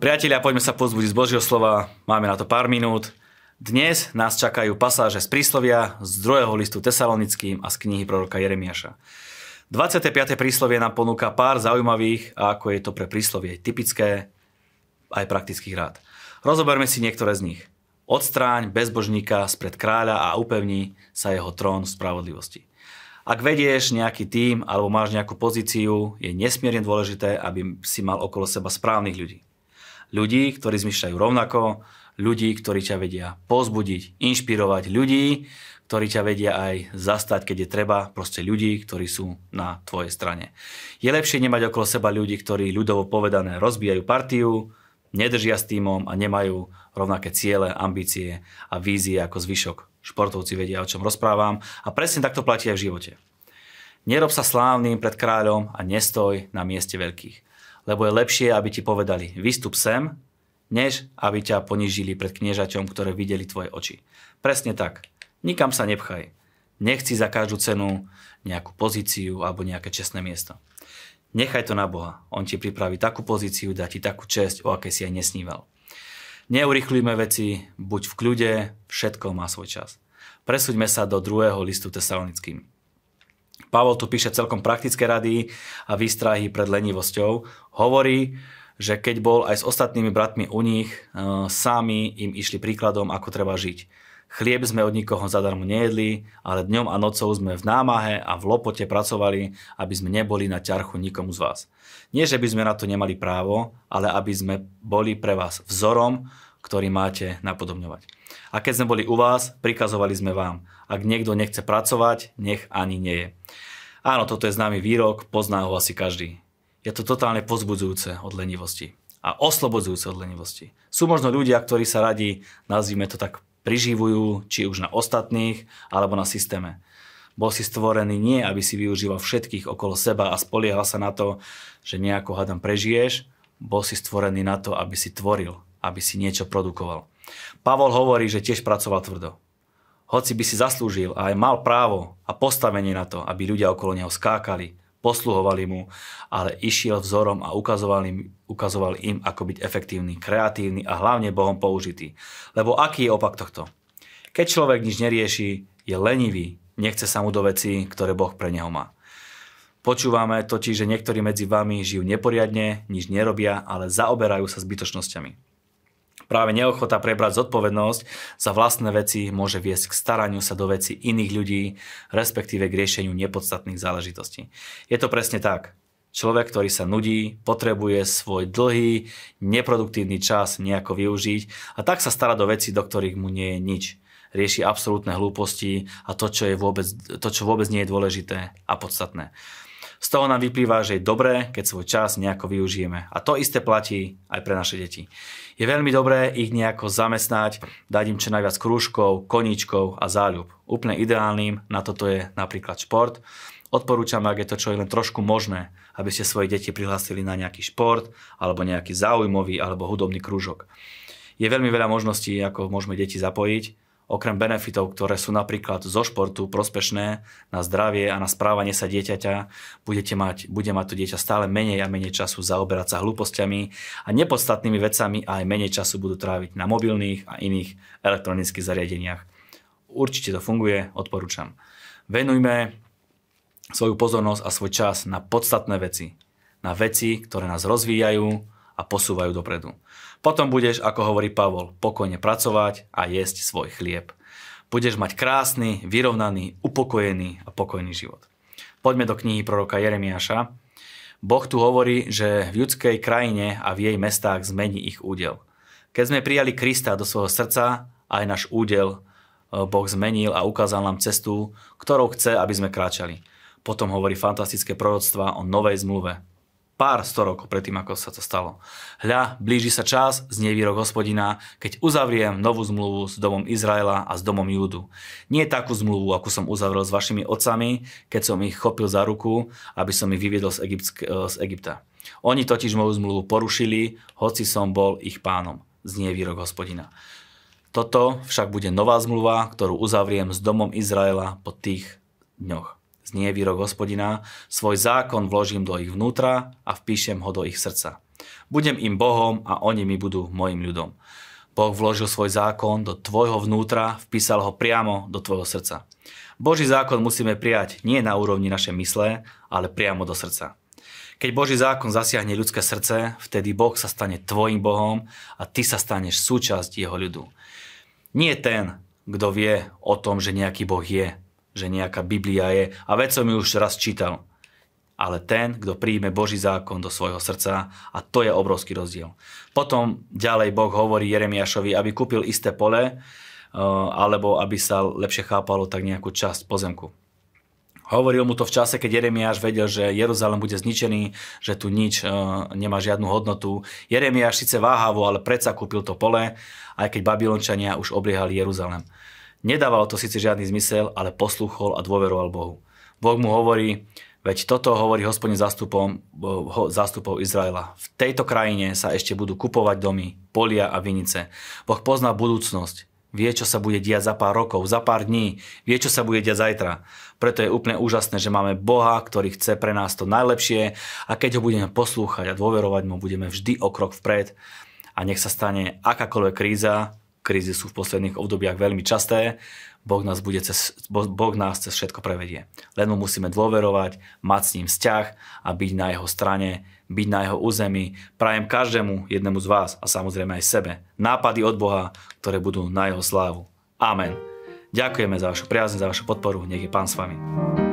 Priatelia, poďme sa pozbudiť z Božieho slova. Máme na to pár minút. Dnes nás čakajú pasáže z príslovia, z druhého listu Tesalonickým a z knihy proroka Jeremiaša. 25. príslovie nám ponúka pár zaujímavých, a ako je to pre príslovie typické, aj praktických rád. Rozoberme si niektoré z nich. Odstráň bezbožníka spred kráľa a upevní sa jeho trón v spravodlivosti. Ak vedieš nejaký tým alebo máš nejakú pozíciu, je nesmierne dôležité, aby si mal okolo seba správnych ľudí ľudí, ktorí zmyšľajú rovnako, ľudí, ktorí ťa vedia pozbudiť, inšpirovať, ľudí, ktorí ťa vedia aj zastať, keď je treba, proste ľudí, ktorí sú na tvojej strane. Je lepšie nemať okolo seba ľudí, ktorí ľudovo povedané rozbijajú partiu, nedržia s týmom a nemajú rovnaké ciele, ambície a vízie ako zvyšok. Športovci vedia, o čom rozprávam a presne takto platí aj v živote. Nerob sa slávnym pred kráľom a nestoj na mieste veľkých lebo je lepšie, aby ti povedali vystup sem, než aby ťa ponížili pred kniežaťom, ktoré videli tvoje oči. Presne tak. Nikam sa nepchaj. Nechci za každú cenu nejakú pozíciu alebo nejaké čestné miesto. Nechaj to na Boha. On ti pripraví takú pozíciu, dá ti takú česť, o akej si aj nesníval. Neurychlujme veci, buď v kľude, všetko má svoj čas. Presúďme sa do druhého listu tesalonickým. Pavol tu píše celkom praktické rady a výstrahy pred lenivosťou. Hovorí, že keď bol aj s ostatnými bratmi u nich, e, sami im išli príkladom, ako treba žiť. Chlieb sme od nikoho zadarmo nejedli, ale dňom a nocou sme v námahe a v lopote pracovali, aby sme neboli na ťarchu nikomu z vás. Nie, že by sme na to nemali právo, ale aby sme boli pre vás vzorom, ktorý máte napodobňovať. A keď sme boli u vás, prikazovali sme vám, ak niekto nechce pracovať, nech ani nie je. Áno, toto je známy výrok, pozná ho asi každý. Je to totálne pozbudzujúce od lenivosti a oslobodzujúce od lenivosti. Sú možno ľudia, ktorí sa radi, nazvime to tak, priživujú, či už na ostatných, alebo na systéme. Bol si stvorený nie, aby si využíval všetkých okolo seba a spoliehal sa na to, že nejako hadam prežiješ, bol si stvorený na to, aby si tvoril, aby si niečo produkoval. Pavol hovorí, že tiež pracoval tvrdo. Hoci by si zaslúžil a aj mal právo a postavenie na to, aby ľudia okolo neho skákali, posluhovali mu, ale išiel vzorom a ukazoval im, ukazoval im ako byť efektívny, kreatívny a hlavne Bohom použitý. Lebo aký je opak tohto? Keď človek nič nerieši, je lenivý, nechce sa mu do veci, ktoré Boh pre neho má. Počúvame totiž, že niektorí medzi vami žijú neporiadne, nič nerobia, ale zaoberajú sa zbytočnosťami. Práve neochota prebrať zodpovednosť za vlastné veci môže viesť k staraniu sa do veci iných ľudí, respektíve k riešeniu nepodstatných záležitostí. Je to presne tak. Človek, ktorý sa nudí, potrebuje svoj dlhý, neproduktívny čas nejako využiť a tak sa stará do veci, do ktorých mu nie je nič. Rieši absolútne hlúposti a to, čo, je vôbec, to, čo vôbec nie je dôležité a podstatné. Z toho nám vyplýva, že je dobré, keď svoj čas nejako využijeme. A to isté platí aj pre naše deti. Je veľmi dobré ich nejako zamestnať, dať im čo najviac krúžkov, koníčkov a záľub. Úplne ideálnym na toto je napríklad šport. Odporúčam, ak je to čo je len trošku možné, aby ste svoje deti prihlásili na nejaký šport, alebo nejaký záujmový, alebo hudobný krúžok. Je veľmi veľa možností, ako môžeme deti zapojiť okrem benefitov, ktoré sú napríklad zo športu prospešné na zdravie a na správanie sa dieťaťa, budete mať, bude mať to dieťa stále menej a menej času zaoberať sa hlúpostiami a nepodstatnými vecami a aj menej času budú tráviť na mobilných a iných elektronických zariadeniach. Určite to funguje, odporúčam. Venujme svoju pozornosť a svoj čas na podstatné veci. Na veci, ktoré nás rozvíjajú a posúvajú dopredu. Potom budeš, ako hovorí Pavol, pokojne pracovať a jesť svoj chlieb. Budeš mať krásny, vyrovnaný, upokojený a pokojný život. Poďme do knihy proroka Jeremiáša. Boh tu hovorí, že v ľudskej krajine a v jej mestách zmení ich údel. Keď sme prijali Krista do svojho srdca, aj náš údel e, Boh zmenil a ukázal nám cestu, ktorou chce, aby sme kráčali. Potom hovorí fantastické proroctva o novej zmluve, pár sto rokov predtým, ako sa to stalo. Hľa, blíži sa čas, znie výrok hospodina, keď uzavriem novú zmluvu s domom Izraela a s domom Júdu. Nie takú zmluvu, ako som uzavrel s vašimi otcami, keď som ich chopil za ruku, aby som ich vyviedol z, Egypt, z Egypta. Oni totiž moju zmluvu porušili, hoci som bol ich pánom. Znie výrok hospodina. Toto však bude nová zmluva, ktorú uzavriem s domom Izraela po tých dňoch znie výrok hospodina, svoj zákon vložím do ich vnútra a vpíšem ho do ich srdca. Budem im Bohom a oni mi budú mojim ľudom. Boh vložil svoj zákon do tvojho vnútra, vpísal ho priamo do tvojho srdca. Boží zákon musíme prijať nie na úrovni našej mysle, ale priamo do srdca. Keď Boží zákon zasiahne ľudské srdce, vtedy Boh sa stane tvojim Bohom a ty sa staneš súčasť jeho ľudu. Nie ten, kto vie o tom, že nejaký Boh je, že nejaká Biblia je a vec som ju už raz čítal ale ten, kto príjme Boží zákon do svojho srdca a to je obrovský rozdiel. Potom ďalej Boh hovorí Jeremiašovi, aby kúpil isté pole eh, alebo aby sa lepšie chápalo tak nejakú časť pozemku. Hovoril mu to v čase, keď Jeremiáš vedel, že Jeruzalém bude zničený, že tu nič e, nemá žiadnu hodnotu. Jeremiáš síce váhavo, ale predsa kúpil to pole, aj keď Babylončania už obliehali Jeruzalém. Nedávalo to síce žiadny zmysel, ale poslúchol a dôveroval Bohu. Boh mu hovorí, Veď toto hovorí hospodin zástupom, zástupov Izraela. V tejto krajine sa ešte budú kupovať domy, polia a vinice. Boh pozná budúcnosť. Vie, čo sa bude diať za pár rokov, za pár dní. Vie, čo sa bude diať zajtra. Preto je úplne úžasné, že máme Boha, ktorý chce pre nás to najlepšie a keď ho budeme poslúchať a dôverovať mu, budeme vždy o krok vpred a nech sa stane akákoľvek kríza, krízy sú v posledných obdobiach veľmi časté, Boh nás, bude cez, boh nás cez všetko prevedie. Len mu musíme dôverovať, mať s ním vzťah a byť na jeho strane, byť na jeho území. Prajem každému jednému z vás a samozrejme aj sebe nápady od Boha, ktoré budú na jeho slávu. Amen. Ďakujeme za vašu priazň, za vašu podporu. Nech je Pán s vami.